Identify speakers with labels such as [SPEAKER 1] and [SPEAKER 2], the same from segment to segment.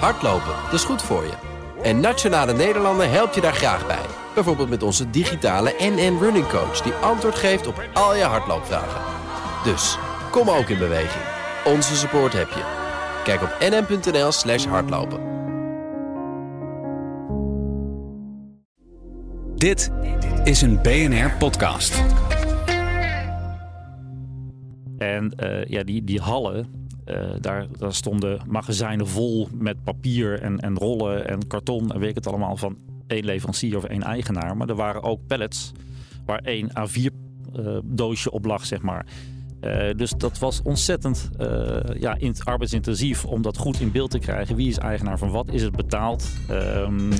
[SPEAKER 1] Hardlopen, dat is goed voor je. En Nationale Nederlanden helpt je daar graag bij. Bijvoorbeeld met onze digitale NN Running Coach... die antwoord geeft op al je hardloopvragen. Dus, kom ook in beweging. Onze support heb je. Kijk op nn.nl slash hardlopen.
[SPEAKER 2] Dit is een BNR-podcast.
[SPEAKER 3] En uh, ja, die, die hallen, uh, daar, daar stonden magazijnen vol met papier en, en rollen en karton en weet ik het allemaal van één leverancier of één eigenaar. Maar er waren ook pallets waar één A4 uh, doosje op lag, zeg maar. Uh, dus dat was ontzettend ja, in arbeidsintensief om dat goed in beeld te krijgen. Wie is eigenaar van wat? Is het betaald? Um,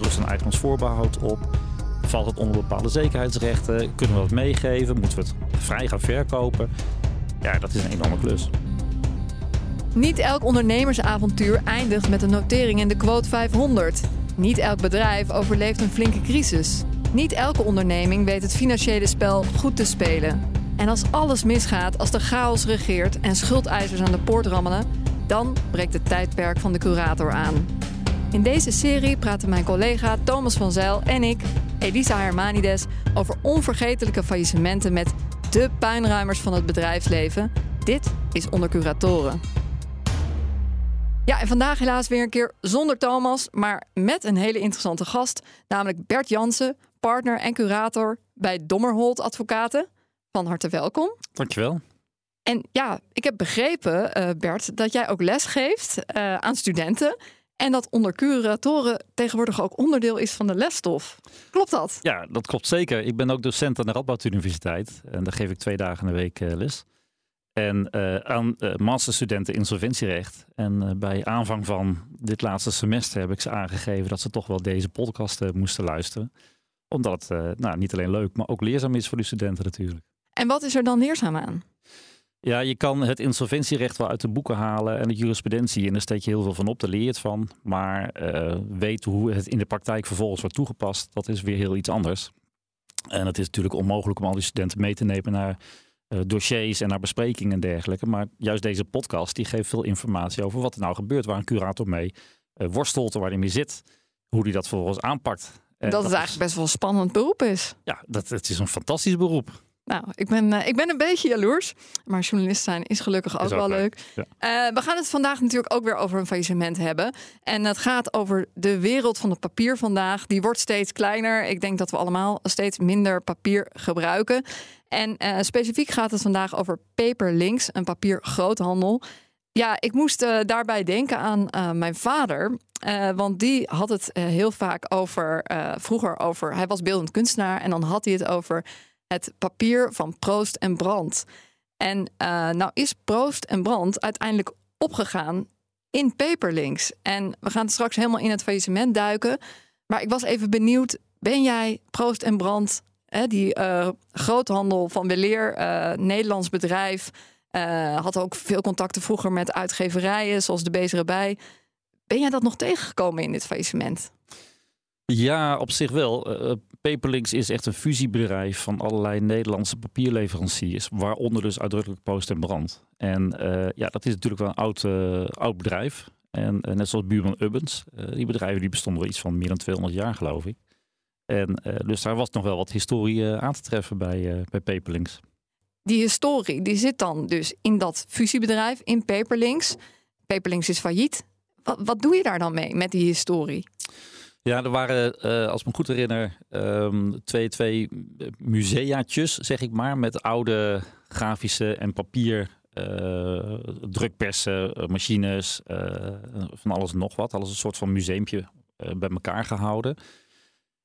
[SPEAKER 3] rust een eigenaarsvoorbehoud op. Valt het onder bepaalde zekerheidsrechten? Kunnen we dat meegeven? Moeten we het vrij gaan verkopen? Ja, dat is een enorme klus.
[SPEAKER 4] Niet elk ondernemersavontuur eindigt met een notering in de quote 500. Niet elk bedrijf overleeft een flinke crisis. Niet elke onderneming weet het financiële spel goed te spelen. En als alles misgaat, als de chaos regeert en schuldeisers aan de poort rammelen, dan breekt het tijdperk van de curator aan. In deze serie praten mijn collega Thomas van Zijl en ik, Elisa Hermanides, over onvergetelijke faillissementen met de puinruimers van het bedrijfsleven. Dit is Onder Curatoren. Ja, en vandaag helaas weer een keer zonder Thomas, maar met een hele interessante gast, namelijk Bert Jansen, partner en curator bij Dommerholt Advocaten. Van harte welkom.
[SPEAKER 3] Dankjewel.
[SPEAKER 4] En ja, ik heb begrepen, uh, Bert, dat jij ook les geeft uh, aan studenten. En dat onder curatoren tegenwoordig ook onderdeel is van de lesstof. Klopt dat?
[SPEAKER 3] Ja, dat klopt zeker. Ik ben ook docent aan de Radboud Universiteit. En daar geef ik twee dagen in de week uh, les. En uh, aan uh, masterstudenten insolventierecht. En bij aanvang van dit laatste semester heb ik ze aangegeven dat ze toch wel deze podcast moesten luisteren. Omdat het nou, niet alleen leuk, maar ook leerzaam is voor de studenten natuurlijk.
[SPEAKER 4] En wat is er dan leerzaam aan?
[SPEAKER 3] Ja, je kan het insolventierecht wel uit de boeken halen en de jurisprudentie. En daar steek je heel veel van op, daar leer je het van. Maar weet hoe het in de praktijk vervolgens wordt toegepast, dat is weer heel iets anders. En het is natuurlijk onmogelijk om al die studenten mee te nemen naar dossiers en naar besprekingen en dergelijke. Maar juist deze podcast die geeft veel informatie over wat er nou gebeurt, waar een curator mee uh, worstelt, waar hij mee zit, hoe hij dat vervolgens aanpakt.
[SPEAKER 4] Dat het eigenlijk best wel een spannend beroep is.
[SPEAKER 3] Ja, dat, het is een fantastisch beroep.
[SPEAKER 4] Nou, ik ben, uh, ik ben een beetje jaloers. Maar journalist zijn is gelukkig ook,
[SPEAKER 3] is ook
[SPEAKER 4] wel leuk.
[SPEAKER 3] leuk.
[SPEAKER 4] Ja. Uh, we gaan het vandaag natuurlijk ook weer over een faillissement hebben. En het gaat over de wereld van het papier vandaag. Die wordt steeds kleiner. Ik denk dat we allemaal steeds minder papier gebruiken. En uh, specifiek gaat het vandaag over Paperlinks, een papiergroothandel. Ja, ik moest daarbij denken aan mijn vader. want die had het heel vaak over, vroeger over, hij was beeldend kunstenaar. En dan had hij het over het papier van Proost en Brand. En uh, nou is Proost en Brand uiteindelijk opgegaan in Paperlinks. En we gaan straks helemaal in het faillissement duiken. Maar ik was even benieuwd, ben jij Proost en Brand, hè, die uh, groothandel van weleer, uh, Nederlands bedrijf, had ook veel contacten vroeger met uitgeverijen zoals de Bezere Bij. Ben jij dat nog tegengekomen in dit faillissement?
[SPEAKER 3] Ja, op zich wel. Paperlinks is echt een fusiebedrijf van allerlei Nederlandse papierleveranciers, waaronder dus uitdrukkelijk Post en Brand. En uh, ja, dat is natuurlijk wel een oud, uh, oud bedrijf. En net zoals buurman Ubbens, die bedrijven die bestonden wel iets van meer dan 200 jaar, geloof ik. En dus daar was nog wel wat historie aan te treffen bij, bij Paperlinks.
[SPEAKER 4] Die historie die zit dan dus in dat fusiebedrijf, in Paperlinks. Paperlinks is failliet. Wat, wat doe je daar dan mee met die historie?
[SPEAKER 3] Ja, er waren, uh, als ik me goed herinner, um, twee, twee museaatjes, zeg ik maar, met oude grafische en papier uh, drukpersen, machines, van alles nog wat. Alles een soort van museumpje bij elkaar gehouden.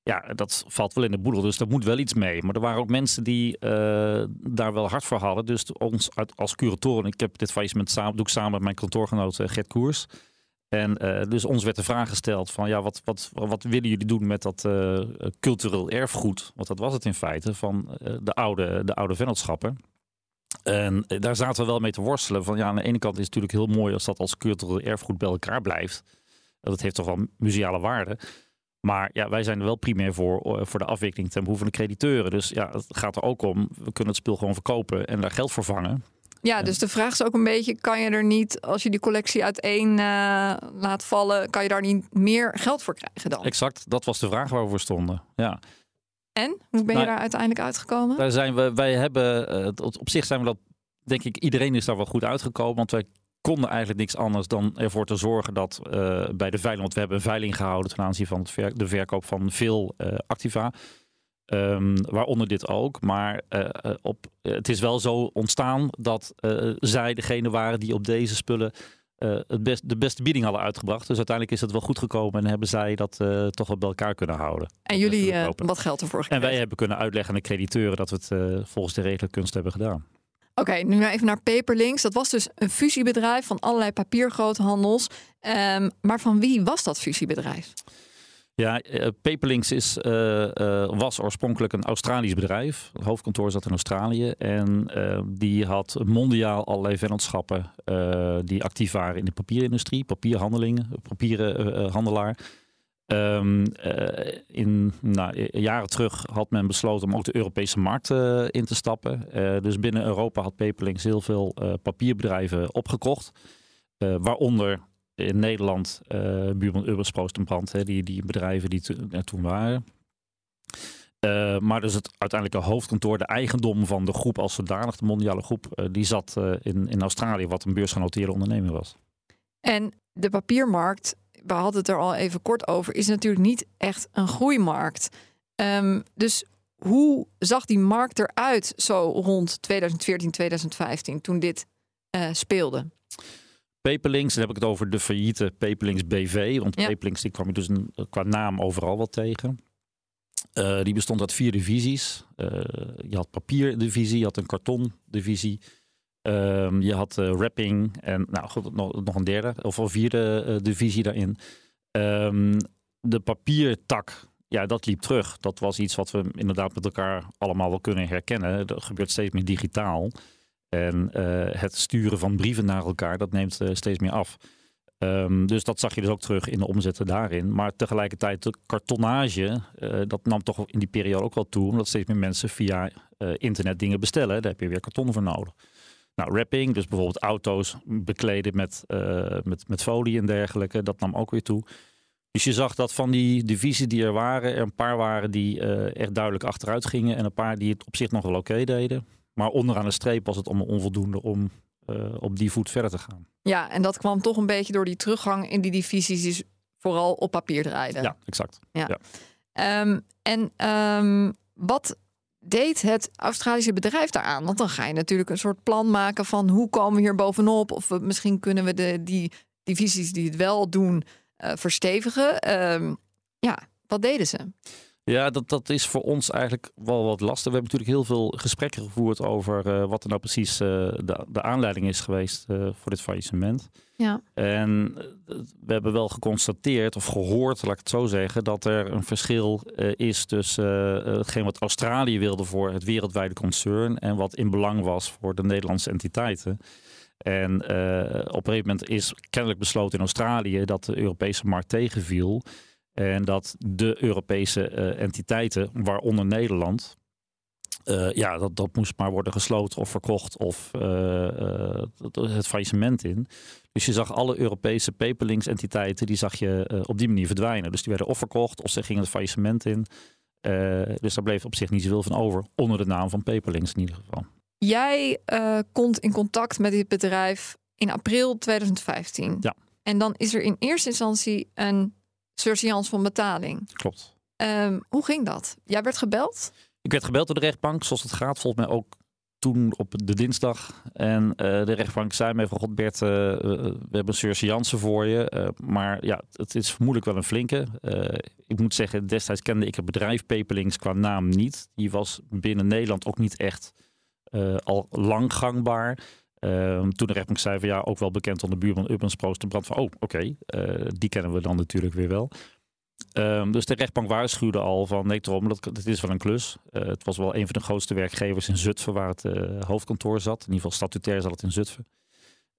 [SPEAKER 3] Ja, dat valt wel in de boedel, dus daar moet wel iets mee. Maar er waren ook mensen die daar wel hard voor hadden. Dus ons als curatoren, ik heb dit faillissement samen, doe ik samen met mijn kantoorgenoot Gert Koers... En uh, dus ons werd de vraag gesteld van ja, wat, wat, wat willen jullie doen met dat uh, cultureel erfgoed? Want dat was het in feite van uh, de, oude, de oude vennootschappen. En daar zaten we wel mee te worstelen. Van ja, aan de ene kant is het natuurlijk heel mooi als dat als cultureel erfgoed bij elkaar blijft. Dat heeft toch wel museale waarde. Maar ja, wij zijn er wel primair voor, voor de afwikkeling ten behoeve van de crediteuren. Dus ja, het gaat er ook om, we kunnen het spul gewoon verkopen en daar geld voor vangen.
[SPEAKER 4] Ja, dus de vraag is ook een beetje: kan je er niet, als je die collectie uiteen uh, laat vallen, kan je daar niet meer geld voor krijgen dan?
[SPEAKER 3] Exact, dat was de vraag waar we stonden. Ja.
[SPEAKER 4] En hoe ben je nou, daar uiteindelijk uitgekomen?
[SPEAKER 3] Daar zijn we, wij hebben, uh, op zich zijn we dat, denk ik, iedereen is daar wel goed uitgekomen. Want wij konden eigenlijk niks anders dan ervoor te zorgen dat uh, bij de veiling, want we hebben een veiling gehouden ten aanzien van het ver, de verkoop van veel activa. Um, waaronder dit ook. Maar uh, op, het is wel zo ontstaan dat uh, zij degene waren die op deze spullen het best, de beste bieding hadden uitgebracht. Dus uiteindelijk is het wel goed gekomen en hebben zij dat toch wel bij elkaar kunnen houden.
[SPEAKER 4] En jullie wat geld ervoor gekregen?
[SPEAKER 3] En wij hebben kunnen uitleggen aan de crediteuren dat we het volgens de regelen kunst hebben gedaan.
[SPEAKER 4] Oké, okay, nu even naar Paperlinks. Dat was dus een fusiebedrijf van allerlei papiergroothandels. Um, maar van wie was dat fusiebedrijf?
[SPEAKER 3] Ja, uh, Paperlinks is, uh, uh, was oorspronkelijk een Australisch bedrijf. Het hoofdkantoor zat in Australië. En die had mondiaal allerlei vennootschappen die actief waren in de papierindustrie, papierhandelingen, papieren handelaar. Um, in nou, jaren terug had men besloten om ook de Europese markt in te stappen. dus binnen Europa had Paperlinks heel veel papierbedrijven opgekocht. waaronder in Nederland, uh, buurman Proost en Brand, die, die bedrijven die toen waren. Uh, maar dus het uiteindelijke hoofdkantoor, de eigendom van de groep als zodanig, de mondiale groep, uh, die zat in, in Australië, wat een beursgenoteerde onderneming was.
[SPEAKER 4] En de papiermarkt, we hadden het er al even kort over, is natuurlijk niet echt een groeimarkt. Um, dus hoe zag die markt eruit zo rond 2014, 2015, toen dit speelde?
[SPEAKER 3] Paperlinks, dan heb ik het over de failliete Paperlinks BV. Want ja. Die kwam je dus een, qua naam overal wel tegen. Uh, die bestond uit vier divisies. Uh, je had papierdivisie, je had een kartondivisie. Uh, je had uh, wrapping en nou, goed, nog, nog een derde of een vierde divisie daarin. Um, de papiertak, ja, dat liep terug. Dat was iets wat we inderdaad met elkaar allemaal wel kunnen herkennen. Dat gebeurt steeds meer digitaal. En uh, het sturen van brieven naar elkaar, dat neemt uh, steeds meer af. Um, dus dat zag je dus ook terug in de omzetten daarin. Maar tegelijkertijd de kartonnage, uh, dat nam toch in die periode ook wel toe. Omdat steeds meer mensen via internet dingen bestellen. Daar heb je weer karton voor nodig. Nou, wrapping, dus bijvoorbeeld auto's bekleden met, met, met folie en dergelijke. Dat nam ook weer toe. Dus je zag dat van die divisies die er waren, er een paar waren die echt duidelijk achteruit gingen. En een paar die het op zich nog wel oké deden. Maar onderaan de streep was het allemaal onvoldoende om uh, op die voet verder te gaan.
[SPEAKER 4] Ja, en dat kwam toch een beetje door die teruggang in die divisies die vooral op papier draaiden.
[SPEAKER 3] Ja, exact. Ja.
[SPEAKER 4] ja. Um, en um, wat deed het Australische bedrijf daaraan? Want dan ga je natuurlijk een soort plan maken van hoe komen we hier bovenop? Of we, misschien kunnen we de, die divisies die het wel doen uh, verstevigen. Um, ja, wat deden ze?
[SPEAKER 3] Ja, dat, dat is voor ons eigenlijk wel wat lastig. We hebben natuurlijk heel veel gesprekken gevoerd over uh, wat er nou precies uh, de, de aanleiding is geweest uh, voor dit faillissement. Ja. En we hebben wel geconstateerd of gehoord, laat ik het zo zeggen, dat er een verschil is tussen hetgeen wat Australië wilde voor het wereldwijde concern en wat in belang was voor de Nederlandse entiteiten. En op een gegeven moment is kennelijk besloten in Australië dat de Europese markt tegenviel. En dat de Europese uh, entiteiten, waaronder Nederland, uh, ja, dat, dat moest maar worden gesloten of verkocht of uh, het faillissement in. Dus je zag alle Europese paperlinks entiteiten, die zag je op die manier verdwijnen. Dus die werden of verkocht of ze gingen het faillissement in. dus daar bleef op zich niet zoveel van over, onder de naam van paperlinks in ieder geval.
[SPEAKER 4] Jij komt in contact met dit bedrijf in april 2015.
[SPEAKER 3] Ja.
[SPEAKER 4] En dan is er in eerste instantie een surseance van betaling.
[SPEAKER 3] Klopt.
[SPEAKER 4] Um, hoe ging dat? Jij werd gebeld?
[SPEAKER 3] Ik werd gebeld door de rechtbank, zoals het gaat. Volgens mij ook toen op de dinsdag. En uh, de rechtbank zei mij van God Bert, uh, we hebben surseance voor je. Uh, maar ja, het is vermoedelijk wel een flinke. ik moet zeggen, destijds kende ik het bedrijf Paperlinks qua naam niet. Die was binnen Nederland ook niet echt al lang gangbaar. Ehm, toen de rechtbank zei van ja, ook wel bekend onder buurman Ubbens Proost brand van oh, oké, uh, die kennen we dan natuurlijk weer wel. Um, dus de rechtbank waarschuwde al van nee, Trom, dat, dat is wel een klus. Uh, het was wel een van de grootste werkgevers in Zutphen waar het uh, hoofdkantoor zat. In ieder geval statutair zat het in Zutphen.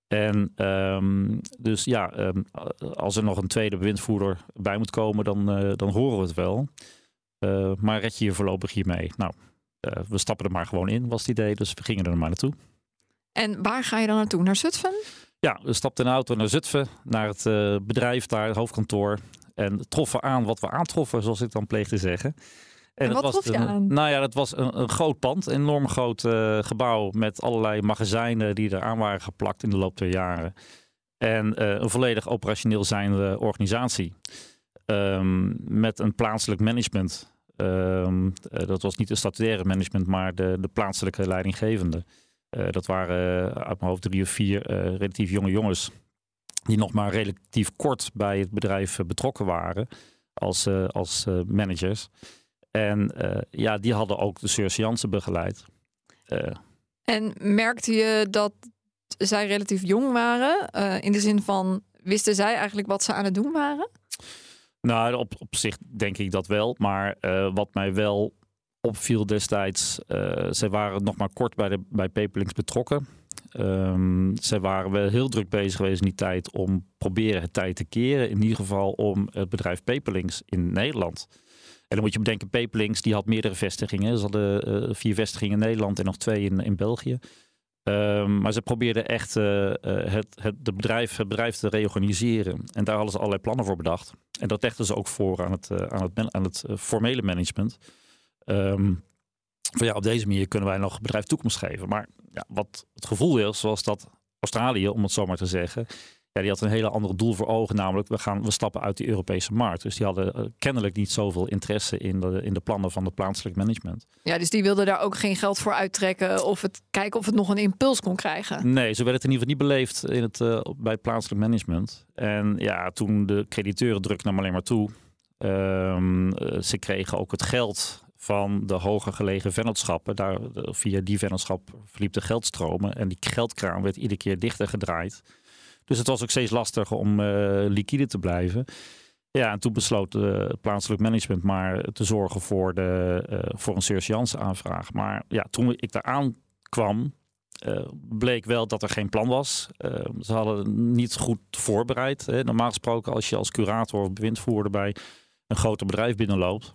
[SPEAKER 3] En um, dus ja, als er nog een tweede bewindvoerder bij moet komen, dan, dan horen we het wel. maar red je je voorlopig hiermee? Nou, we stappen er maar gewoon in, was het idee. Dus we gingen er maar naartoe.
[SPEAKER 4] En waar ga je dan naartoe? Naar Zutphen?
[SPEAKER 3] Ja, we stapten in de auto naar Zutphen, naar het uh, bedrijf daar, het hoofdkantoor. En troffen aan wat we aantroffen, zoals ik dan pleeg te zeggen.
[SPEAKER 4] En, en wat was trof je aan?
[SPEAKER 3] Nou ja, dat was een, een groot pand, een enorm groot uh, gebouw met allerlei magazijnen die er aan waren geplakt in de loop der jaren. En uh, een volledig operationeel zijnde organisatie. Um, met een plaatselijk management. Um, uh, dat was niet een statutaire management, maar de, de plaatselijke leidinggevende. Uh, dat waren uit mijn hoofd drie of vier relatief jonge jongens. Die nog maar relatief kort bij het bedrijf betrokken waren als, als managers. En ja, die hadden ook de surseance begeleid.
[SPEAKER 4] en merkte je dat zij relatief jong waren? Uh, in de zin van, wisten zij eigenlijk wat ze aan het doen waren?
[SPEAKER 3] Nou, op, op zich denk ik dat wel. Maar uh, wat mij wel opviel destijds, uh, zij waren nog maar kort bij, de, bij Paperlinks betrokken. Um, zij waren wel heel druk bezig geweest in die tijd om proberen het tijd te keren. In ieder geval om het bedrijf Paperlinks in Nederland. En dan moet je bedenken, Paperlinks die had meerdere vestigingen. Ze hadden uh, vier vestigingen in Nederland en nog twee in, in België. Um, maar ze probeerden echt uh, het, het, de bedrijf, het bedrijf te reorganiseren. En daar hadden ze allerlei plannen voor bedacht. En dat legden ze ook voor aan het, aan het, aan het formele management. Um, van ja, op deze manier kunnen wij nog bedrijf toekomst geven. Maar ja, wat het gevoel is, zoals dat Australië, om het zo maar te zeggen, ja, die had een hele andere doel voor ogen. Namelijk, we, gaan, we stappen uit die Europese markt. Dus die hadden uh, kennelijk niet zoveel interesse in de, in de plannen van het plaatselijk management.
[SPEAKER 4] Ja, dus die wilden daar ook geen geld voor uittrekken. Of het kijken of het nog een impuls kon krijgen.
[SPEAKER 3] Nee, zo werd het in ieder geval niet beleefd in het, uh, bij het plaatselijk management. En ja, toen de crediteuren drukten nam alleen maar toe. Um, uh, ze kregen ook het geld van de hoger gelegen vennootschappen. Daar, via die vennootschap verliep de geldstromen. En die geldkraan werd iedere keer dichter gedraaid. Dus het was ook steeds lastiger om uh, liquide te blijven. Ja, en toen besloot het plaatselijk management maar te zorgen voor, de, uh, voor een surseance aanvraag. Maar ja, toen ik daar aankwam, uh, bleek wel dat er geen plan was. ze hadden niet goed voorbereid. Hè. Normaal gesproken, als je als curator of bewindvoerder bij een groter bedrijf binnenloopt,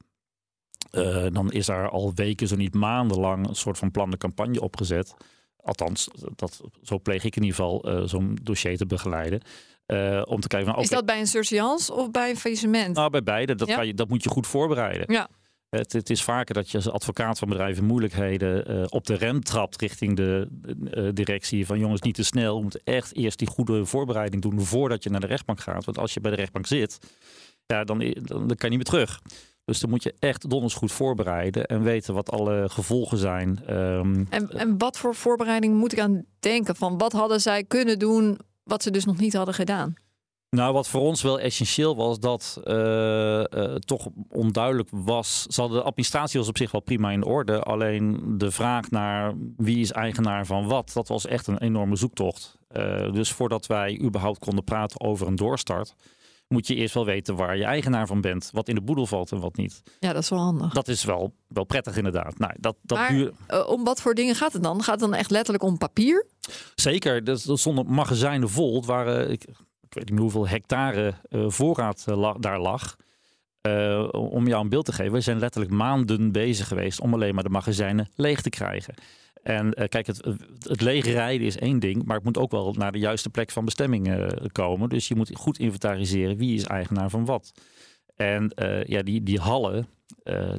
[SPEAKER 3] dan is daar al weken, zo niet maandenlang, een soort van plan de campagne opgezet. Althans, dat, zo pleeg ik in ieder geval uh, zo'n dossier te begeleiden. Uh, om te kijken van,
[SPEAKER 4] Is dat bij een surseance of bij een faillissement?
[SPEAKER 3] Nou, bij beide. Dat, ja? kan je, dat moet je goed voorbereiden.
[SPEAKER 4] Ja.
[SPEAKER 3] Het, het, is vaker dat je als advocaat van bedrijven moeilijkheden uh, op de rem trapt richting de uh, directie. Van jongens, niet te snel. We moeten echt eerst die goede voorbereiding doen voordat je naar de rechtbank gaat. Want als je bij de rechtbank zit, ja, dan, dan, dan kan je niet meer terug. Dus dan moet je echt donders goed voorbereiden en weten wat alle gevolgen zijn. Um,
[SPEAKER 4] en, en wat voor voorbereiding moet ik aan denken? Van wat hadden zij kunnen doen wat ze dus nog niet hadden gedaan?
[SPEAKER 3] Nou, wat voor ons wel essentieel was, dat uh, uh, toch onduidelijk was. Ze hadden de administratie was op zich wel prima in orde. Alleen de vraag naar wie is eigenaar van wat, dat was echt een enorme zoektocht. Uh, dus voordat wij überhaupt konden praten over een doorstart, moet je eerst wel weten waar je eigenaar van bent. Wat in de boedel valt en wat niet.
[SPEAKER 4] Ja, dat is wel handig.
[SPEAKER 3] Dat is wel, wel prettig inderdaad. Nou, dat, dat
[SPEAKER 4] maar duur... uh, om wat voor dingen gaat het dan? Gaat het dan echt letterlijk om papier?
[SPEAKER 3] Zeker. Er stonden magazijnen vol. Het waren, ik, ik weet niet meer hoeveel hectare uh, voorraad uh, la, daar lag. Uh, om jou een beeld te geven, we zijn letterlijk maanden bezig geweest om alleen maar de magazijnen leeg te krijgen. En uh, kijk, het, het lege rijden is één ding, maar het moet ook wel naar de juiste plek van bestemming uh, komen. Dus je moet goed inventariseren wie is eigenaar van wat. En uh, ja, die, die hallen,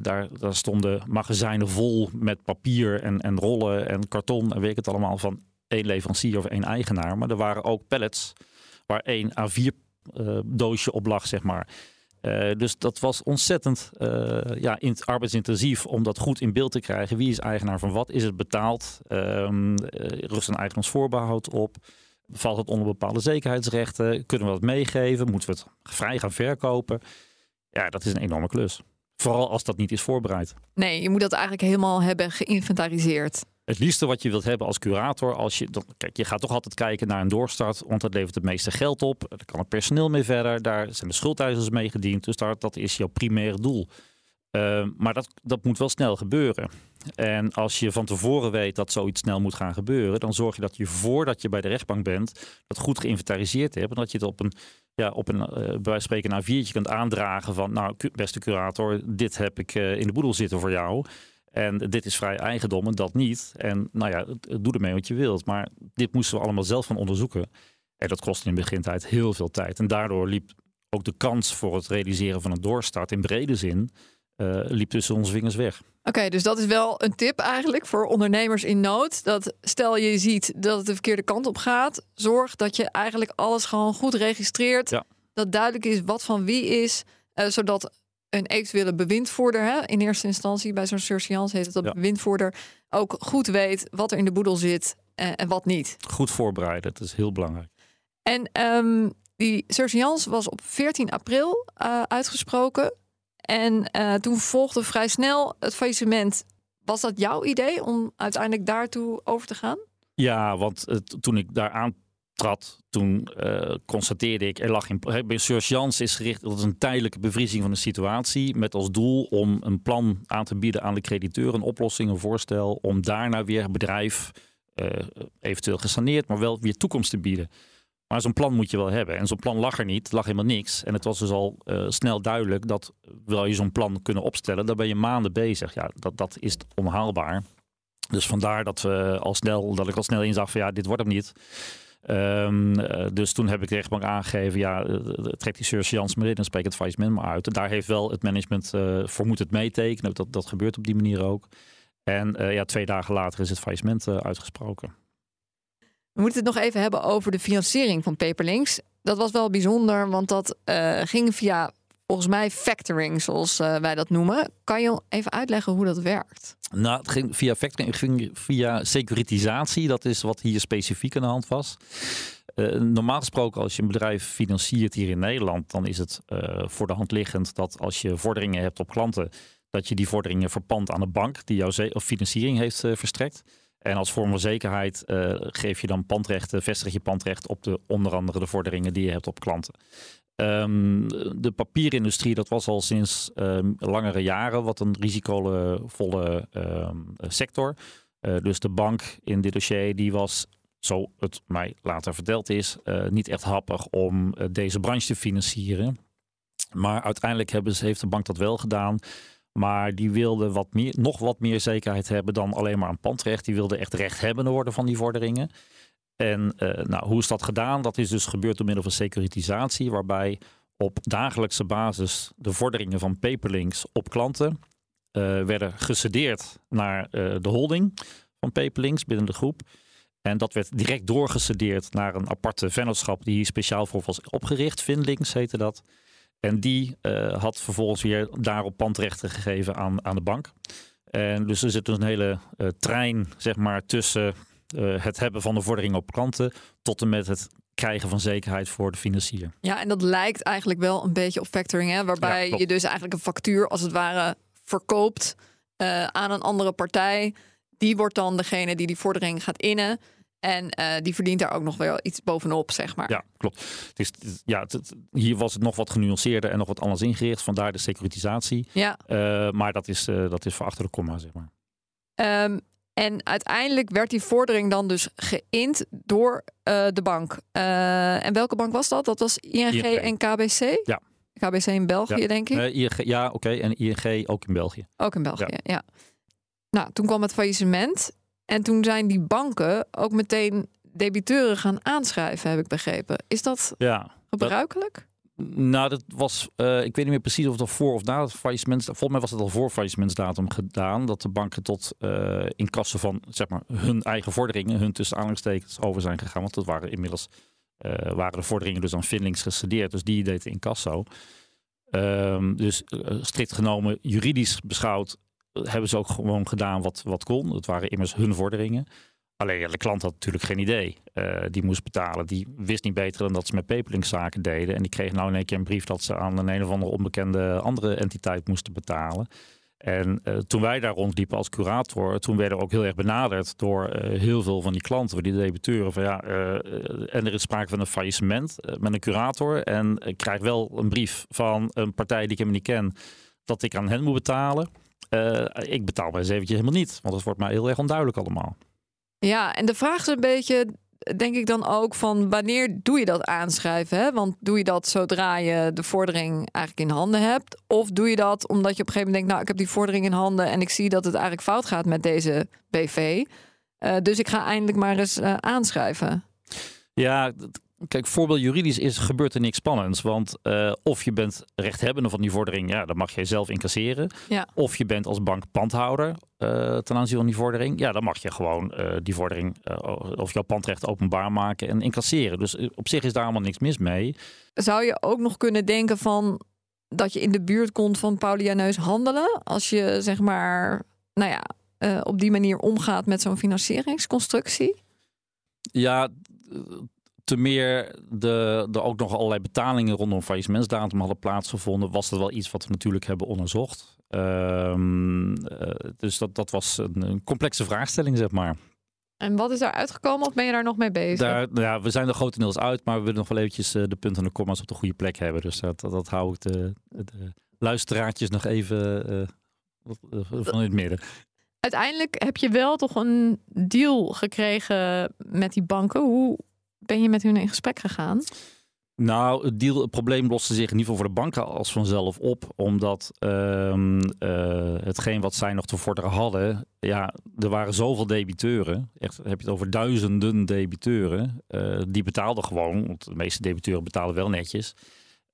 [SPEAKER 3] daar, daar stonden magazijnen vol met papier en, en rollen en karton en weet ik het allemaal van één leverancier of één eigenaar. Maar er waren ook pallets waar één A4 doosje op lag, zeg maar. Uh, dus dat was ontzettend uh, ja, in, arbeidsintensief om dat goed in beeld te krijgen. Wie is eigenaar van wat? Is het betaald? Um, rust een eigenaarsvoorbehoud op? Valt het onder bepaalde zekerheidsrechten? Kunnen we dat meegeven? Moeten we het vrij gaan verkopen? Ja, dat is een enorme klus. Vooral als dat niet is voorbereid.
[SPEAKER 4] Nee, je moet dat eigenlijk helemaal hebben geïnventariseerd.
[SPEAKER 3] Het liefste wat je wilt hebben als curator, als je, kijk, je gaat toch altijd kijken naar een doorstart, want dat levert het meeste geld op. Daar kan het personeel mee verder, daar zijn de schuldeisers mee gediend, dus dat is jouw primaire doel. Uh, maar dat, dat moet wel snel gebeuren. En als je van tevoren weet dat zoiets snel moet gaan gebeuren, dan zorg je dat je voordat je bij de rechtbank bent, dat goed geïnventariseerd hebt. En dat je het op een, ja, op een uh, bij wijze van spreken een A4'tje kunt aandragen van, nou, beste curator, dit heb ik uh, in de boedel zitten voor jou. En dit is vrij eigendom en dat niet. En nou ja, doe ermee wat je wilt. Maar dit moesten we allemaal zelf gaan onderzoeken. En dat kostte in de begintijd heel veel tijd. En daardoor liep ook de kans voor het realiseren van een doorstart in brede zin uh, liep tussen onze vingers weg.
[SPEAKER 4] Oké, dus dat is wel een tip eigenlijk voor ondernemers in nood. Dat stel je ziet dat het de verkeerde kant op gaat, zorg dat je eigenlijk alles gewoon goed registreert. Dat duidelijk is wat van wie is, uh, zodat een eventuele bewindvoerder, hè, in eerste instantie bij zo'n surseance heet het dat ja. bewindvoerder, ook goed weet wat er in de boedel zit uh, en wat niet.
[SPEAKER 3] Goed voorbereiden, dat is heel belangrijk.
[SPEAKER 4] En um, die surseance was op 14 april uh, uitgesproken. En uh, toen volgde vrij snel het faillissement. Was dat jouw idee om uiteindelijk daartoe over te gaan?
[SPEAKER 3] Ja, want toen ik daar aantrad, toen uh, constateerde ik, er lag in. Bij surgeance is gericht op een tijdelijke bevriezing van de situatie. Met als doel om een plan aan te bieden aan de crediteur, een oplossing, een voorstel. Om daarna weer het bedrijf eventueel gesaneerd, maar wel weer toekomst te bieden. Maar zo'n plan moet je wel hebben. En zo'n plan lag er niet, lag helemaal niks. En het was dus al uh, snel duidelijk dat wil je zo'n plan kunnen opstellen, dan ben je maanden bezig. Ja, dat, dat is onhaalbaar. Dus vandaar dat, we al snel, dat ik al snel inzag van ja, dit wordt hem niet. Um, uh, dus toen heb ik de rechtbank aangegeven, ja, uh, trek die surgeance maar in en spreek het faillissement maar uit. Daar heeft wel het management voor moet het meetekenen. Dat, dat gebeurt op die manier ook. En ja, twee dagen later is het faillissement uitgesproken.
[SPEAKER 4] We moeten het nog even hebben over de financiering van Paperlinks. Dat was wel bijzonder, want dat ging via volgens mij factoring, zoals uh, wij dat noemen. Kan je even uitleggen hoe dat werkt?
[SPEAKER 3] Nou, het ging via factoring, ging via securitisatie. Dat is wat hier specifiek aan de hand was. Uh, normaal gesproken, als je een bedrijf financiert hier in Nederland, dan is het voor de hand liggend dat als je vorderingen hebt op klanten, dat je die vorderingen verpand aan de bank die jouw financiering heeft verstrekt. En als vorm van zekerheid geef je dan pandrechten, vestig je pandrecht op de onder andere de vorderingen die je hebt op klanten. Um, de papierindustrie, dat was al sinds um, langere jaren wat een risicovolle um, sector. Uh, dus de bank in dit dossier, die was, zo het mij later verteld is, uh, niet echt happig om deze branche te financieren. Maar uiteindelijk hebben heeft de bank dat wel gedaan. Maar die wilde wat meer, nog wat meer zekerheid hebben dan alleen maar een pandrecht. Die wilde echt recht hebben worden van die vorderingen. En uh, nou, hoe is dat gedaan? Dat is dus gebeurd door middel van securitisatie, waarbij op dagelijkse basis de vorderingen van Paperlinks op klanten uh, werden gecedeerd naar uh, de holding van Paperlinks binnen de groep. En dat werd direct doorgecedeerd naar een aparte vennootschap die hier speciaal voor was opgericht. Finlinks heette dat. En die had vervolgens weer daarop pandrechten gegeven aan, aan de bank. En dus er zit dus een hele trein zeg maar, tussen uh, het hebben van de vordering op klanten tot en met het krijgen van zekerheid voor de financier.
[SPEAKER 4] Ja, en dat lijkt eigenlijk wel een beetje op factoring, hè? waarbij ja, je dus eigenlijk een factuur als het ware verkoopt aan een andere partij. Die wordt dan degene die die vordering gaat innen. En uh, die verdient daar ook nog wel iets bovenop, zeg maar.
[SPEAKER 3] Ja, klopt. Het is, ja, het, het, hier was het nog wat genuanceerder en nog wat anders ingericht. Vandaar de securitisatie.
[SPEAKER 4] Ja.
[SPEAKER 3] Uh, maar dat is, uh, dat is voor achter de komma, zeg maar.
[SPEAKER 4] Um, en uiteindelijk werd die vordering dan dus geïnd door de bank. en welke bank was dat? Dat was ING, ING. en KBC?
[SPEAKER 3] Ja.
[SPEAKER 4] KBC in België,
[SPEAKER 3] ja.
[SPEAKER 4] denk ik?
[SPEAKER 3] ING, ja, oké. Okay. En ING ook in België.
[SPEAKER 4] Ook in België, ja. ja. Nou, toen kwam het faillissement. En toen zijn die banken ook meteen debiteuren gaan aanschrijven, heb ik begrepen. Is dat
[SPEAKER 3] ja,
[SPEAKER 4] gebruikelijk?
[SPEAKER 3] Dat, nou, dat was, uh, ik weet niet meer precies of dat voor of na het faillissement. Volgens mij was het al voor faillissementsdatum gedaan. Dat de banken tot uh, inkassen van zeg maar, hun eigen vorderingen, hun tussen aanhalingstekens over zijn gegaan. Want dat waren inmiddels uh, waren de vorderingen dus aan Finlings gestudeerd. Dus die deed incasso. Um, dus strikt genomen, juridisch beschouwd, hebben ze ook gewoon gedaan wat, wat kon. Het waren immers hun vorderingen. Alleen de klant had natuurlijk geen idee. Uh, die moest betalen. Die wist niet beter dan dat ze met paperlinkzaken deden. En die kreeg nou in één keer een brief dat ze aan een, een of andere onbekende andere entiteit moesten betalen. En uh, toen wij daar rondliepen als curator, toen werden we ook heel erg benaderd door uh, heel veel van die klanten, die debiteuren. Van ja, en er is sprake van een faillissement met een curator. En ik krijg wel een brief van een partij die ik helemaal niet ken, dat ik aan hen moet betalen. Ik betaal bij eens eventjes helemaal niet, want het wordt mij heel erg onduidelijk allemaal.
[SPEAKER 4] Ja, en de vraag is een beetje, denk ik dan ook van wanneer doe je dat aanschrijven? Hè? Want doe je dat zodra je de vordering eigenlijk in handen hebt? Of doe je dat omdat je op een gegeven moment denkt, nou ik heb die vordering in handen en ik zie dat het eigenlijk fout gaat met deze BV. Uh, dus ik ga eindelijk maar eens uh, aanschrijven.
[SPEAKER 3] Ja, Kijk, voorbeeld juridisch is, gebeurt er niks spannends. Want uh, of je bent rechthebbende van die vordering, ja, dan mag je zelf incasseren.
[SPEAKER 4] Ja.
[SPEAKER 3] Of je bent als bank pandhouder uh, ten aanzien van die vordering. Ja, dan mag je gewoon uh, die vordering of jouw pandrecht openbaar maken en incasseren. Dus op zich is daar allemaal niks mis mee.
[SPEAKER 4] Zou je ook nog kunnen denken van dat je in de buurt komt van Paulianeus handelen? Als je zeg maar, nou ja, op die manier omgaat met zo'n financieringsconstructie?
[SPEAKER 3] Ja, te meer de, de ook nog allerlei betalingen rondom faillissementsdatum hadden plaatsgevonden, was dat wel iets wat we natuurlijk hebben onderzocht. Um, uh, dus dat, dat was een, een, complexe vraagstelling, zeg maar.
[SPEAKER 4] En wat is daar uitgekomen of ben je daar nog mee bezig?
[SPEAKER 3] Daar, ja, we zijn er grotendeels uit, maar we willen nog wel eventjes uh, de punten en de commas op de goede plek hebben. Dus dat, dat, dat hou ik de, de luisteraartjes nog even uh, van in het midden.
[SPEAKER 4] Uiteindelijk heb je wel toch een deal gekregen met die banken. Hoe, ben je met hun in gesprek gegaan?
[SPEAKER 3] Nou, het, probleem loste zich in ieder geval voor de banken als vanzelf op. Omdat um, uh, hetgeen wat zij nog te vorderen hadden. Ja, er waren zoveel debiteuren. Echt, heb je het over duizenden debiteuren. Uh, die betaalden gewoon. Want de meeste debiteuren betalen wel netjes.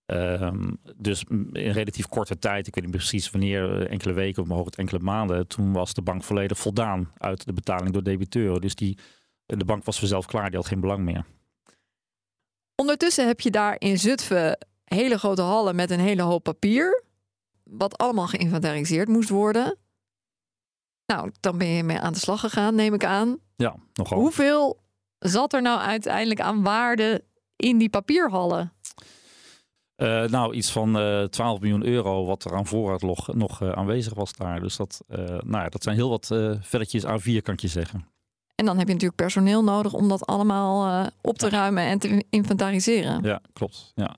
[SPEAKER 3] Um, dus in relatief korte tijd, ik weet niet precies wanneer, eh, enkele weken of mogelijk enkele maanden. Toen was de bank volledig voldaan uit de betaling door debiteuren. Dus die de bank was vanzelf klaar, die had geen belang meer.
[SPEAKER 4] Ondertussen heb je daar in Zutphen hele grote hallen met een hele hoop papier. Wat allemaal geïnventariseerd moest worden. Nou, dan ben je mee aan de slag gegaan, neem ik aan.
[SPEAKER 3] Ja, nogal.
[SPEAKER 4] Hoeveel zat er nou uiteindelijk aan waarde in die papierhallen?
[SPEAKER 3] Uh, nou, iets van uh, eh, 12 miljoen euro wat er aan voorraad nog, nog uh, aanwezig was daar. Dus dat, nou ja, dat zijn heel wat velletjes A4, kan je zeggen.
[SPEAKER 4] En dan heb je natuurlijk personeel nodig om dat allemaal uh, op te ruimen en te inventariseren.
[SPEAKER 3] Ja, klopt. Ja.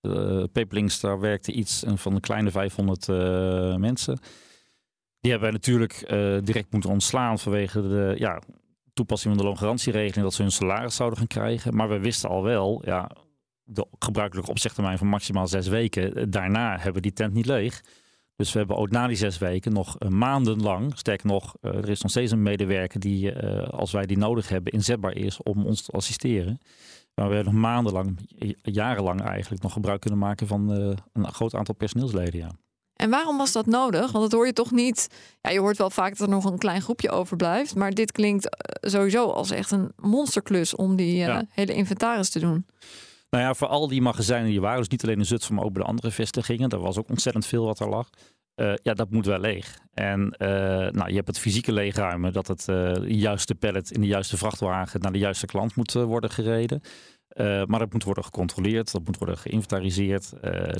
[SPEAKER 3] Uh, daar werkte iets van een kleine 500 uh, mensen. Die hebben wij natuurlijk direct moeten ontslaan vanwege de ja, toepassing van de loongarantieregeling, dat ze hun salaris zouden gaan krijgen. Maar we wisten al wel, ja, de gebruikelijke opzegtermijn van maximaal zes weken. Daarna hebben we die tent niet leeg. Dus we hebben ook na die zes weken nog uh, maandenlang, sterker nog, uh, er is nog steeds een medewerker die, uh, als wij die nodig hebben, inzetbaar is om ons te assisteren. Maar we hebben nog maandenlang, jarenlang eigenlijk nog gebruik kunnen maken van een groot aantal personeelsleden. Ja.
[SPEAKER 4] En waarom was dat nodig? Want dat hoor je toch niet. Ja, je hoort wel vaak dat er nog een klein groepje overblijft. Maar dit klinkt sowieso als echt een monsterklus om die ja. hele inventaris te doen.
[SPEAKER 3] Nou ja, voor al die magazijnen die waren, dus niet alleen in Zutphen, maar ook bij de andere vestigingen. Daar was ook ontzettend veel wat er lag. Uh, ja, dat moet wel leeg. En uh, nou, je hebt het fysieke leegruimen, dat het uh, de juiste pallet in de juiste vrachtwagen naar de juiste klant moet worden gereden. maar dat moet worden gecontroleerd, dat moet worden geïnventariseerd.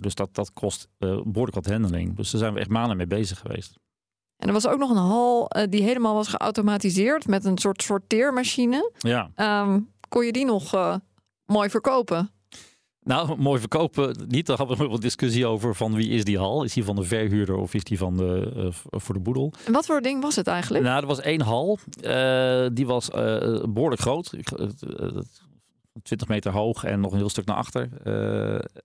[SPEAKER 3] dus dat, dat kost behoorlijk wat handeling. Dus daar zijn we echt maanden mee bezig geweest.
[SPEAKER 4] En er was ook nog een hal die helemaal was geautomatiseerd met een soort sorteermachine.
[SPEAKER 3] Ja.
[SPEAKER 4] Um, kon je die nog mooi verkopen?
[SPEAKER 3] Nou, mooi verkopen niet. Daar hadden we wel discussie over van wie is die hal. Is die van de verhuurder of is die van de, uh, voor de boedel?
[SPEAKER 4] En wat voor ding was het eigenlijk?
[SPEAKER 3] Nou, er was één hal. Uh, die was uh, behoorlijk groot. 20 meter hoog en nog een heel stuk naar achter.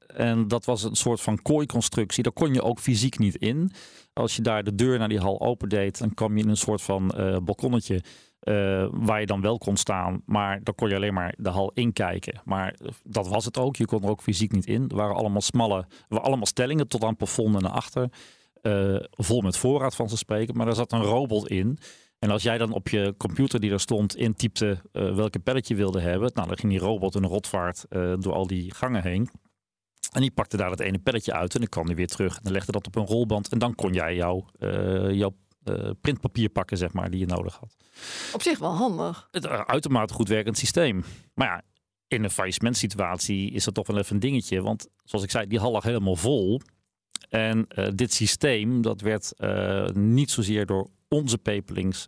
[SPEAKER 3] en dat was een soort van kooiconstructie. Daar kon je ook fysiek niet in. Als je daar de deur naar die hal opendeed, dan kwam je in een soort van balkonnetje uh, waar je dan wel kon staan, maar dan kon je alleen maar de hal inkijken. Maar dat was het ook. Je kon er ook fysiek niet in. Er waren allemaal smalle, waren allemaal stellingen tot aan plafond en naar achter. Uh, vol met voorraad van ze spreken. Maar daar zat een robot in. En als jij dan op je computer die er stond intypte uh, welke pallet je wilde hebben, nou, dan ging die robot een rotvaart door al die gangen heen. En die pakte daar het ene pelletje uit en dan kwam hij weer terug. En legde dat op een rolband. En dan kon jij jouw, jouw uh, printpapier pakken, zeg maar, die je nodig had.
[SPEAKER 4] Op zich wel handig.
[SPEAKER 3] Het uh, uitermate goed werkend systeem. Maar ja, in een faillissementsituatie is dat toch wel even een dingetje. Want zoals ik zei, die hal lag helemaal vol. En uh, dit systeem, dat werd niet zozeer door onze pepelings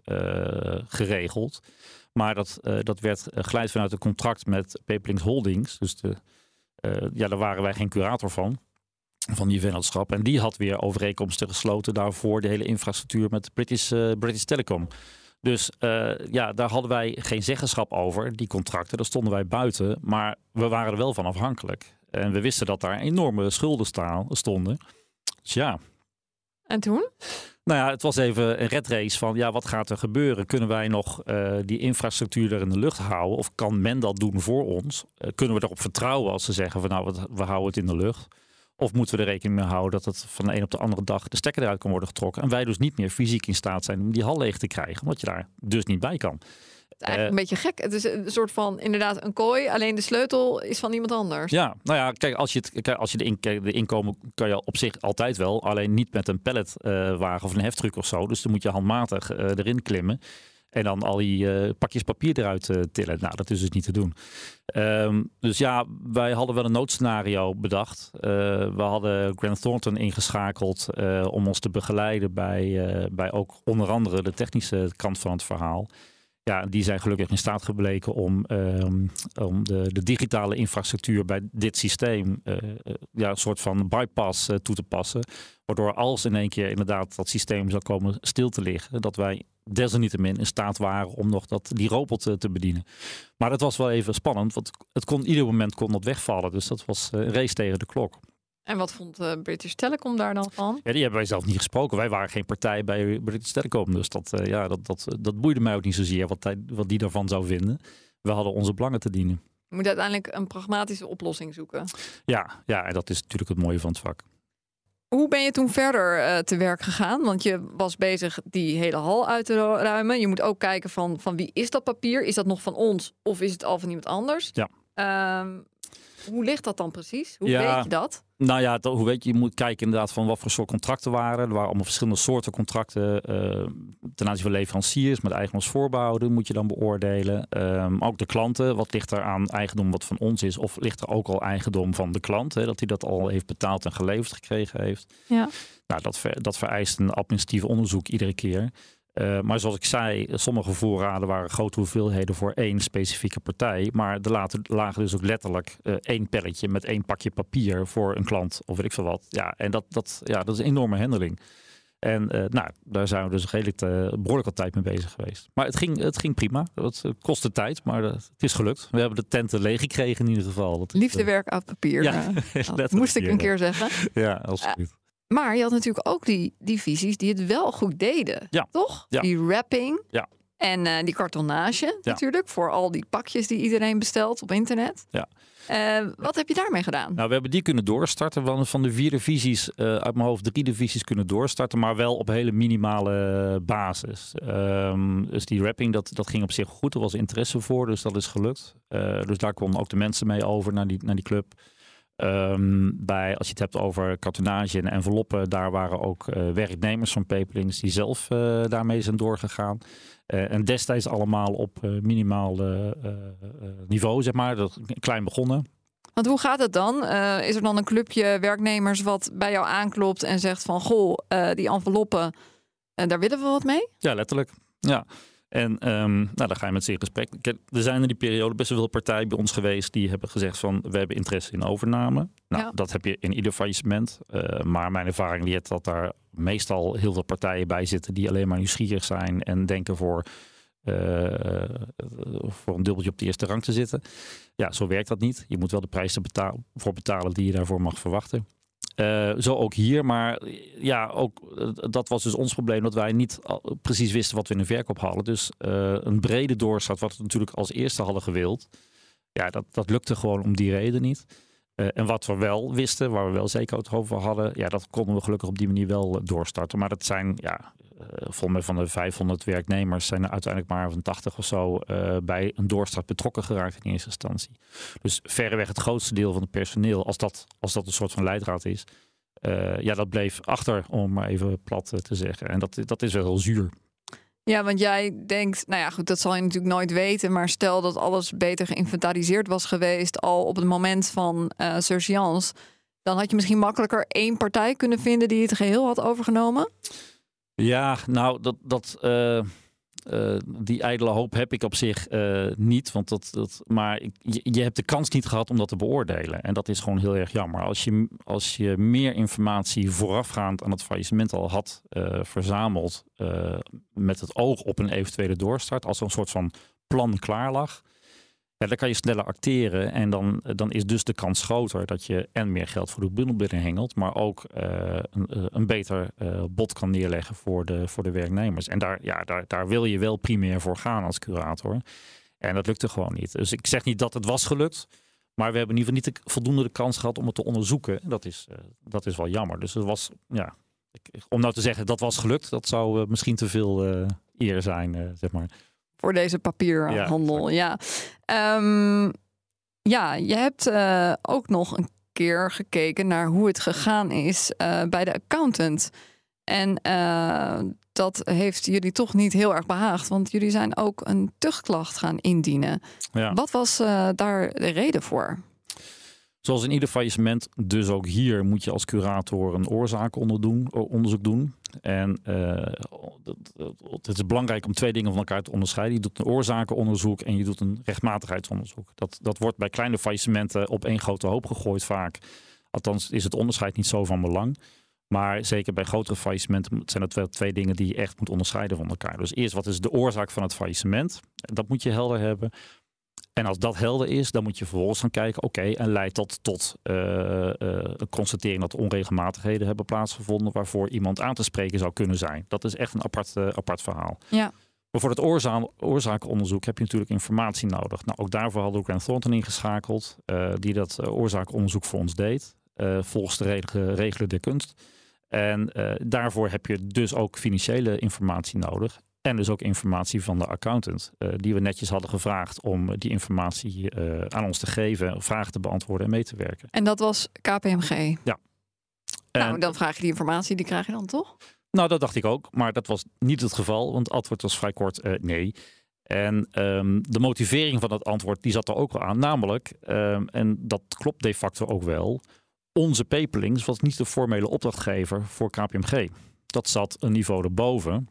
[SPEAKER 3] geregeld. Maar dat, dat werd geleid vanuit een contract met Pepelings Holdings. Dus de, ja, daar waren wij geen curator van van die vennootschap. En die had weer overeenkomsten gesloten daarvoor de hele infrastructuur met British, uh, British Telecom. Dus uh, ja, daar hadden wij geen zeggenschap over, die contracten. Daar stonden wij buiten, maar we waren er wel van afhankelijk. En we wisten dat daar enorme schulden stonden. Dus ja.
[SPEAKER 4] En toen?
[SPEAKER 3] Nou ja, het was even een redrace van ja, wat gaat er gebeuren? Kunnen wij nog uh, die infrastructuur er in de lucht houden? Of kan men dat doen voor ons? Uh, kunnen we erop vertrouwen als ze zeggen van nou, we houden het in de lucht? Of moeten we er rekening mee houden dat het van de een op de andere dag de stekker eruit kan worden getrokken? En wij dus niet meer fysiek in staat zijn om die hal leeg te krijgen, omdat je daar dus niet bij kan.
[SPEAKER 4] Het is eigenlijk een beetje gek. Het is een soort van inderdaad een kooi, alleen de sleutel is van iemand anders.
[SPEAKER 3] Ja, nou ja, kijk, als je, het, kijk, als je de, in, de inkomen kan je op zich altijd wel, alleen niet met een palletwagen uh, of een heftruck of zo. Dus dan moet je handmatig uh, erin klimmen. En dan al die uh, pakjes papier eruit uh, tillen. Nou, dat is dus niet te doen. Um, dus ja, wij hadden wel een noodscenario bedacht. Uh, we hadden Grant Thornton ingeschakeld om ons te begeleiden bij, bij ook onder andere de technische kant van het verhaal. Ja, die zijn gelukkig in staat gebleken om, um, om de, de, digitale infrastructuur bij dit systeem ja, een soort van bypass toe te passen. Waardoor als in één keer inderdaad dat systeem zou komen stil te liggen, dat wij desalniettemin in staat waren om nog dat, die robot te, te bedienen. Maar dat was wel even spannend, want het kon ieder moment kon dat wegvallen. Dus dat was een race tegen de klok.
[SPEAKER 4] En wat vond uh, British Telecom daar dan van?
[SPEAKER 3] Ja, die hebben wij zelf niet gesproken. Wij waren geen partij bij British Telecom. Dus dat, uh, ja, dat, dat, dat boeide mij ook niet zozeer wat, hij, wat die daarvan zou vinden. We hadden onze belangen te dienen.
[SPEAKER 4] Je moet uiteindelijk een pragmatische oplossing zoeken.
[SPEAKER 3] Ja, ja, en dat is natuurlijk het mooie van het vak.
[SPEAKER 4] Hoe ben je toen verder uh, te werk gegaan? Want je was bezig die hele hal uit te ruimen. Je moet ook kijken van, van wie is dat papier? Is dat nog van ons of is het al van iemand anders?
[SPEAKER 3] Ja.
[SPEAKER 4] Um, hoe ligt dat dan precies? Hoe ja, weet je dat?
[SPEAKER 3] Nou ja, hoe weet je? Je moet kijken inderdaad van wat voor soort contracten waren. Er waren allemaal verschillende soorten contracten uh, ten aanzien van leveranciers met eigen als voorbehouden moet je dan beoordelen. Um, ook de klanten, wat ligt er aan eigendom wat van ons is? Of ligt er ook al eigendom van de klant, hè, dat hij dat al heeft betaald en geleverd gekregen heeft?
[SPEAKER 4] Ja.
[SPEAKER 3] Nou, dat, ver, dat vereist een administratief onderzoek iedere keer. Uh, maar zoals ik zei, sommige voorraden waren grote hoeveelheden voor één specifieke partij. Maar er laten, lagen dus ook letterlijk uh, één pelletje met één pakje papier voor een klant of weet ik veel wat. Ja, en dat, dat, ja, dat is een enorme handeling. En uh, nou, daar zijn we dus redelijk behoorlijk wat tijd mee bezig geweest. Maar het ging, het ging prima. Het kostte tijd, maar het is gelukt. We hebben de tenten leeg gekregen in ieder geval.
[SPEAKER 4] Liefdewerk uit papier. Ja, dat moest ik een keer zeggen.
[SPEAKER 3] Ja, alsjeblieft.
[SPEAKER 4] Maar je had natuurlijk ook die, die visies die het wel goed deden.
[SPEAKER 3] Ja.
[SPEAKER 4] Toch?
[SPEAKER 3] Ja.
[SPEAKER 4] Die wrapping.
[SPEAKER 3] Ja.
[SPEAKER 4] En uh, die kartonnage natuurlijk. Voor al die pakjes die iedereen bestelt op internet.
[SPEAKER 3] Ja.
[SPEAKER 4] Uh, wat heb je daarmee gedaan?
[SPEAKER 3] Nou, we hebben die kunnen doorstarten. We hadden van de vier divisies, uh, uit mijn hoofd drie divisies kunnen doorstarten. Maar wel op hele minimale basis. Um, dus die wrapping, dat, dat ging op zich goed. Er was interesse voor, dus dat is gelukt. Dus daar konden ook de mensen mee over naar die, naar die club. Um, bij, als je het hebt over kartonage en enveloppen, daar waren ook uh, werknemers van Paperlings die zelf uh, daarmee zijn doorgegaan. Uh, en destijds allemaal op minimaal niveau, zeg maar, dat, klein begonnen.
[SPEAKER 4] Want hoe gaat het dan? is er dan een clubje werknemers wat bij jou aanklopt en zegt van, goh, die enveloppen, daar willen we wat mee?
[SPEAKER 3] Ja, letterlijk. Ja. En um, nou, dan ga je met ze in gesprek. Kijk, er zijn in die periode best wel veel partijen bij ons geweest die hebben gezegd van we hebben interesse in overname. Nou,
[SPEAKER 4] Ja.
[SPEAKER 3] dat heb je in ieder faillissement. Uh, maar mijn ervaring leert dat daar meestal heel veel partijen bij zitten die alleen maar nieuwsgierig zijn en denken voor, uh, voor een dubbeltje op de eerste rang te zitten. Ja, zo werkt dat niet. Je moet wel de prijs betaal, voor betalen die je daarvoor mag verwachten. Uh, zo ook hier, maar ja, ook uh, dat was dus ons probleem dat wij niet precies wisten wat we in de verkoop hadden. Dus uh, een brede doorstart, wat we natuurlijk als eerste hadden gewild, ja, dat, dat lukte gewoon om die reden niet. en wat we wel wisten, waar we wel zekerheid over hadden, ja, dat konden we gelukkig op die manier wel doorstarten. Maar dat zijn, ja, volgens mij van de 500 werknemers zijn er uiteindelijk maar van 80 of zo bij een doorstart betrokken geraakt in eerste instantie. Dus verreweg het grootste deel van het personeel, als dat, als dat een soort van leidraad is, uh, ja, dat bleef achter, om maar even plat te zeggen. En dat, dat is wel heel zuur.
[SPEAKER 4] Ja, want jij denkt, nou ja, goed, dat zal je natuurlijk nooit weten. Maar stel dat alles beter geïnventariseerd was geweest al op het moment van uh, surseance, dan had je misschien makkelijker één partij kunnen vinden die het geheel had overgenomen.
[SPEAKER 3] Ja, nou, dat. dat uh, die ijdele hoop heb ik op zich niet. Want dat, dat, maar je, je, hebt de kans niet gehad om dat te beoordelen. En dat is gewoon heel erg jammer. Als je, als je meer informatie voorafgaand aan het faillissement al had verzameld. met het oog op een eventuele doorstart. Als er een soort van plan klaar lag ja, dan kan je sneller acteren en dan, dan is dus de kans groter dat je en meer geld voor de bundel binnenhengelt, maar ook uh, een, eh, een, beter uh, bod kan neerleggen voor de, voor de werknemers. En daar, ja, daar, daar wil je wel primair voor gaan als curator. En dat lukte gewoon niet. Dus ik zeg niet dat het was gelukt, maar we hebben in ieder geval niet de, voldoende de kans gehad om het te onderzoeken. Dat is, dat is wel jammer. Dus het was, ja, om nou te zeggen dat was gelukt, dat zou misschien te veel eer zijn, zeg maar
[SPEAKER 4] voor deze papierhandel. Ja, ja. Um, ja je hebt uh, ook nog een keer gekeken naar hoe het gegaan is uh, bij de accountant. En uh, dat heeft jullie toch niet heel erg behaagd, want jullie zijn ook een tuchtklacht gaan indienen. Ja. Wat was daar de reden voor?
[SPEAKER 3] Zoals in ieder faillissement, dus ook hier moet je als curator een oorzakenonderzoek doen. En uh, het is belangrijk om twee dingen van elkaar te onderscheiden. Je doet een oorzakenonderzoek en je doet een rechtmatigheidsonderzoek. Dat, dat wordt bij kleine faillissementen op één grote hoop gegooid vaak. Althans is het onderscheid niet zo van belang. Maar zeker bij grotere faillissementen zijn er twee, twee dingen die je echt moet onderscheiden van elkaar. Dus eerst, wat is de oorzaak van het faillissement? Dat moet je helder hebben. En als dat helder is, dan moet je vervolgens gaan kijken, oké, en leidt dat tot uh, uh, een constatering dat onregelmatigheden hebben plaatsgevonden waarvoor iemand aan te spreken zou kunnen zijn. Dat is echt een apart, uh, apart verhaal.
[SPEAKER 4] Ja.
[SPEAKER 3] Maar voor het oorza oorzakenonderzoek heb je natuurlijk informatie nodig. Nou, ook daarvoor hadden we Grant Thornton ingeschakeld, die dat oorzakenonderzoek voor ons deed, volgens de regelen, regelen der kunst. En daarvoor heb je dus ook financiële informatie nodig. En dus ook informatie van de accountant, uh, die we netjes hadden gevraagd om die informatie uh, aan ons te geven, vragen te beantwoorden en mee te werken.
[SPEAKER 4] En dat was KPMG?
[SPEAKER 3] Ja.
[SPEAKER 4] Nou, dan vraag je die informatie, die krijg je dan toch?
[SPEAKER 3] Nou, dat dacht ik ook, maar dat was niet het geval, want het antwoord was vrij kort uh, nee. En um, de motivering van dat antwoord, die zat er ook wel aan. Namelijk, um, en dat klopt de facto ook wel, onze Pepelings was niet de formele opdrachtgever voor KPMG. Dat zat een niveau erboven.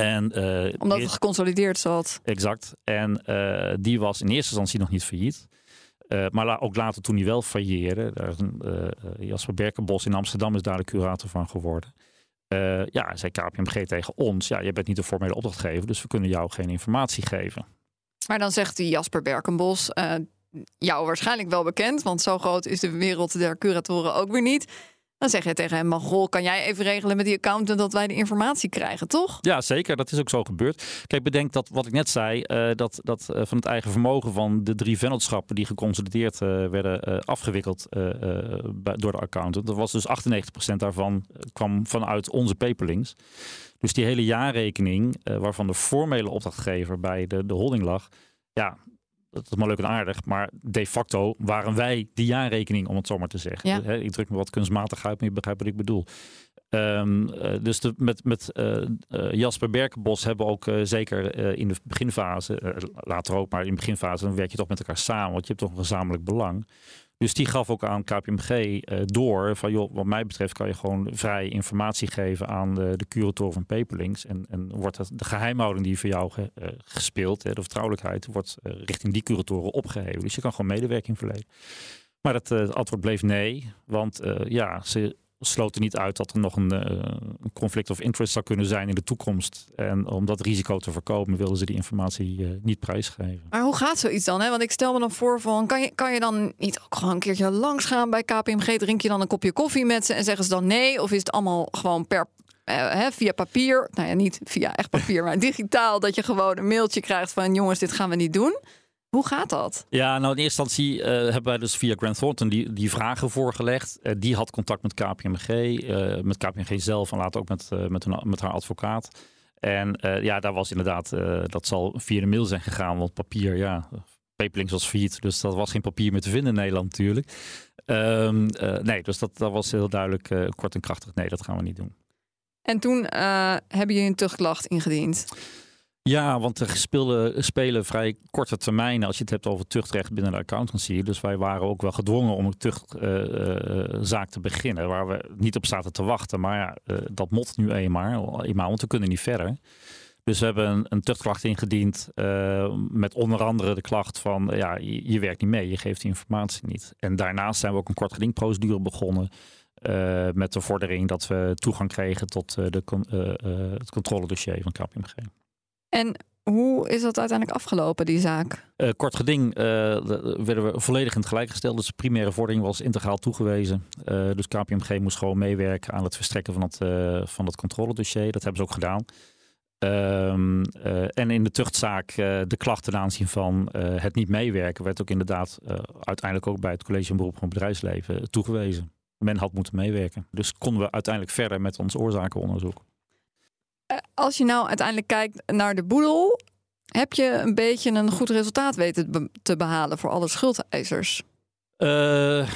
[SPEAKER 4] En, uh, Omdat het geconsolideerd zat.
[SPEAKER 3] Exact. En uh, die was in eerste instantie nog niet failliet. Uh, maar ook later toen hij wel failleerde. Jasper Berkenbos in Amsterdam is daar de curator van geworden. ja, zei KPMG tegen ons. Ja, je bent niet de formele opdrachtgever. Dus we kunnen jou geen informatie geven.
[SPEAKER 4] Maar dan zegt die Jasper Berkenbos jou waarschijnlijk wel bekend, want zo groot is de wereld der curatoren ook weer niet. Dan zeg je tegen hem, maar kan jij even regelen met die accountant dat wij de informatie krijgen, toch?
[SPEAKER 3] Ja, zeker. Dat is ook zo gebeurd. Kijk, bedenk dat wat ik net zei, uh, dat, dat uh, van het eigen vermogen van de drie vennootschappen die geconsolideerd uh, werden afgewikkeld door de accountant. Dat was dus 98% daarvan kwam vanuit onze paperlings. Dus die hele jaarrekening, waarvan de formele opdrachtgever bij de, de holding lag, ja, dat is maar leuk en aardig, maar de facto waren wij die jaarrekening, om het zo maar te zeggen. Ik druk me wat kunstmatig uit, maar je begrijpt wat ik bedoel. Um, uh, dus de, met, met uh, uh, Jasper Berkenbos hebben we ook zeker in de beginfase, later ook, maar in de beginfase, dan werk je toch met elkaar samen, want je hebt toch een gezamenlijk belang. Dus die gaf ook aan KPMG eh, door van joh, wat mij betreft kan je gewoon vrij informatie geven aan de, de curatoren van Paperlinks. En, en wordt het, de geheimhouding die voor jou ge, uh, gespeeld, hè, de vertrouwelijkheid, wordt uh, richting die curatoren opgeheven. Dus je kan gewoon medewerking verlenen. Maar het antwoord bleef nee, want ja, ze sloten niet uit dat er nog een, uh, conflict of interest zou kunnen zijn in de toekomst. En om dat risico te voorkomen, wilden ze die informatie uh, niet prijsgeven.
[SPEAKER 4] Maar hoe gaat zoiets dan? Hè? Want ik stel me dan voor van, kan je, kan je dan niet ook gewoon een keertje langs gaan bij KPMG? Drink je dan een kopje koffie met ze en zeggen ze dan nee? Of is het allemaal gewoon per uh, hè, via papier? Nou ja, niet via echt papier, maar digitaal. Dat je gewoon een mailtje krijgt van jongens, dit gaan we niet doen. Hoe gaat dat?
[SPEAKER 3] Ja, nou in eerste instantie uh, hebben wij dus via Grant Thornton die, die vragen voorgelegd. Uh, die had contact met KPMG, uh, eh, met KPMG zelf en later ook met, met, hun, met haar advocaat. En ja, daar was inderdaad, dat zal via de mail zijn gegaan, want papier, ja, Paperlinks was failliet, dus dat was geen papier meer te vinden in Nederland natuurlijk. Um, nee, dus dat, dat was heel duidelijk kort en krachtig. Nee, dat gaan we niet doen.
[SPEAKER 4] En toen hebben jullie een tuchtklacht ingediend?
[SPEAKER 3] Ja, want er speelden, spelen vrij korte termijnen als je het hebt over tuchtrecht binnen de accountancy. Dus wij waren ook wel gedwongen om een tuchtzaak uh, te beginnen, waar we niet op zaten te wachten. Maar ja, uh, dat mot nu eenmaal, eenmaal, want we kunnen niet verder. Dus we hebben een, een tuchtklacht ingediend uh, met onder andere de klacht van ja, je, werkt niet mee, je geeft die informatie niet. En daarnaast zijn we ook een kort gedingprocedure begonnen uh, met de vordering dat we toegang kregen tot uh, de, het controledossier van KPMG.
[SPEAKER 4] En hoe is dat uiteindelijk afgelopen, die zaak?
[SPEAKER 3] Uh, kort geding uh, werden we volledig in het gelijk gesteld. Dus de primaire vordering was integraal toegewezen. Uh, dus KPMG moest gewoon meewerken aan het verstrekken van het, van het controledossier. Dat hebben ze ook gedaan. Um, en in de tuchtzaak de klacht ten aanzien van het niet meewerken... werd ook inderdaad uiteindelijk ook bij het College van Beroep van Bedrijfsleven toegewezen. Men had moeten meewerken. Dus konden we uiteindelijk verder met ons oorzakenonderzoek.
[SPEAKER 4] Eh, als je nou uiteindelijk kijkt naar de boedel, heb je een beetje een goed resultaat weten te behalen voor alle schuldeisers?
[SPEAKER 3] Uh,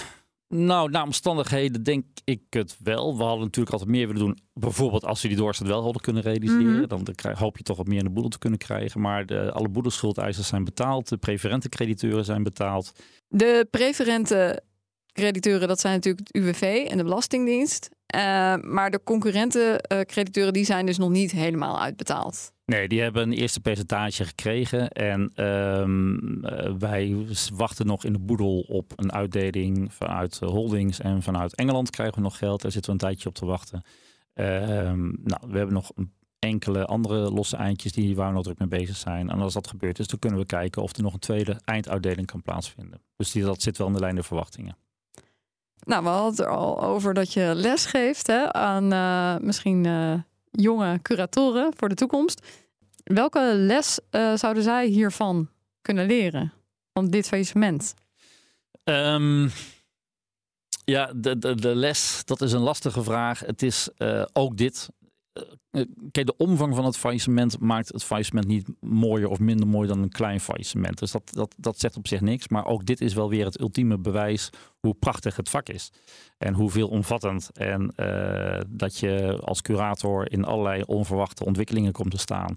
[SPEAKER 3] nou, naar omstandigheden denk ik het wel. We hadden natuurlijk altijd meer willen doen. Bijvoorbeeld als we die doorstand wel hadden kunnen realiseren. Mm -hmm. Dan hoop je toch wat meer in de boedel te kunnen krijgen. Maar de, alle boedelschuldeiers zijn betaald. De preferente crediteuren zijn betaald.
[SPEAKER 4] De preferente crediteuren, dat zijn natuurlijk het UWV en de Belastingdienst. Uh, maar de concurrenten uh, crediteuren die zijn dus nog niet helemaal uitbetaald.
[SPEAKER 3] Nee, die hebben een eerste percentage gekregen. En um, uh, wij wachten nog in de boedel op een uitdeling vanuit holdings. En vanuit Engeland krijgen we nog geld. Daar zitten we een tijdje op te wachten. Um, nou, we hebben nog enkele andere losse eindjes die, waar we nog druk mee bezig zijn. En als dat gebeurt is, dan kunnen we kijken of er nog een tweede einduitdeling kan plaatsvinden. Dus die, dat zit wel in de lijn der verwachtingen.
[SPEAKER 4] Nou, we hadden het er al over dat je les geeft hè, aan uh, misschien uh, jonge curatoren voor de toekomst. Welke les uh, zouden zij hiervan kunnen leren? Van dit faillissement?
[SPEAKER 3] Um, ja, de, de, de les, dat is een lastige vraag. Het is ook dit. Kijk, de omvang van het faillissement maakt het faillissement niet mooier of minder mooi dan een klein faillissement. Dus dat, dat, dat zegt op zich niks. Maar ook dit is wel weer het ultieme bewijs hoe prachtig het vak is. En hoeveel omvattend. En uh, dat je als curator in allerlei onverwachte ontwikkelingen komt te staan.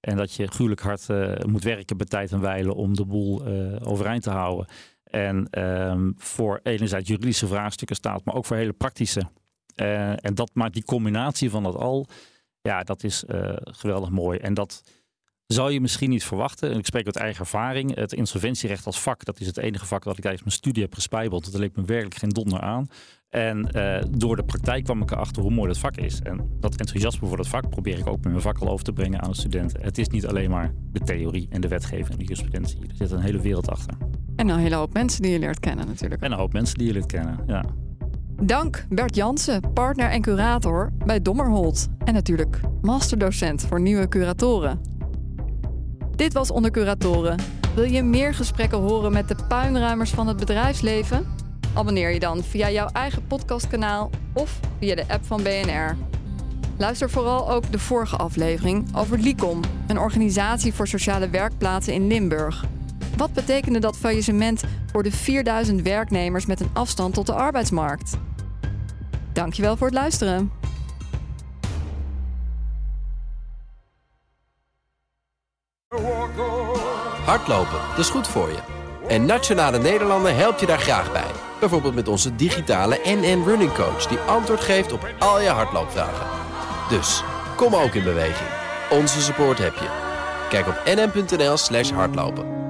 [SPEAKER 3] En dat je gruwelijk hard moet werken bij tijd en wijlen om de boel overeind te houden. En um, voor enerzijds juridische vraagstukken staat, maar ook voor hele praktische. En dat maakt die combinatie van dat al, ja, dat is geweldig mooi. En dat zou je misschien niet verwachten. En ik spreek uit eigen ervaring. Het insolventierecht als vak, dat is het enige vak dat ik tijdens mijn studie heb gespijbeld. Dat leek me werkelijk geen donder aan. En uh, door de praktijk kwam ik erachter hoe mooi dat vak is. En dat enthousiasme voor dat vak probeer ik ook met mijn vak al over te brengen aan de studenten. Het is niet alleen maar de theorie en de wetgeving en de jurisprudentie. Er zit een hele wereld achter.
[SPEAKER 4] En een hele hoop mensen die je leert kennen natuurlijk.
[SPEAKER 3] En een hoop mensen die je leert kennen, ja.
[SPEAKER 4] Dank Bert Jansen, partner en curator bij Dommerholt. En natuurlijk masterdocent voor nieuwe curatoren. Dit was Onder Curatoren. Wil je meer gesprekken horen met de puinruimers van het bedrijfsleven? Abonneer je dan via jouw eigen podcastkanaal of via de app van BNR. Luister vooral ook de vorige aflevering over LICOM, een organisatie voor sociale werkplaatsen in Limburg. Wat betekende dat faillissement voor de 4000 werknemers met een afstand tot de arbeidsmarkt? Dankjewel voor het luisteren.
[SPEAKER 1] Hardlopen, dat is goed voor je. En Nationale Nederlanden helpt je daar graag bij. Bijvoorbeeld met onze digitale NN Running Coach... die antwoord geeft op al je hardloopvragen. Dus, kom ook in beweging. Onze support heb je. Kijk op nn.nl slash hardlopen.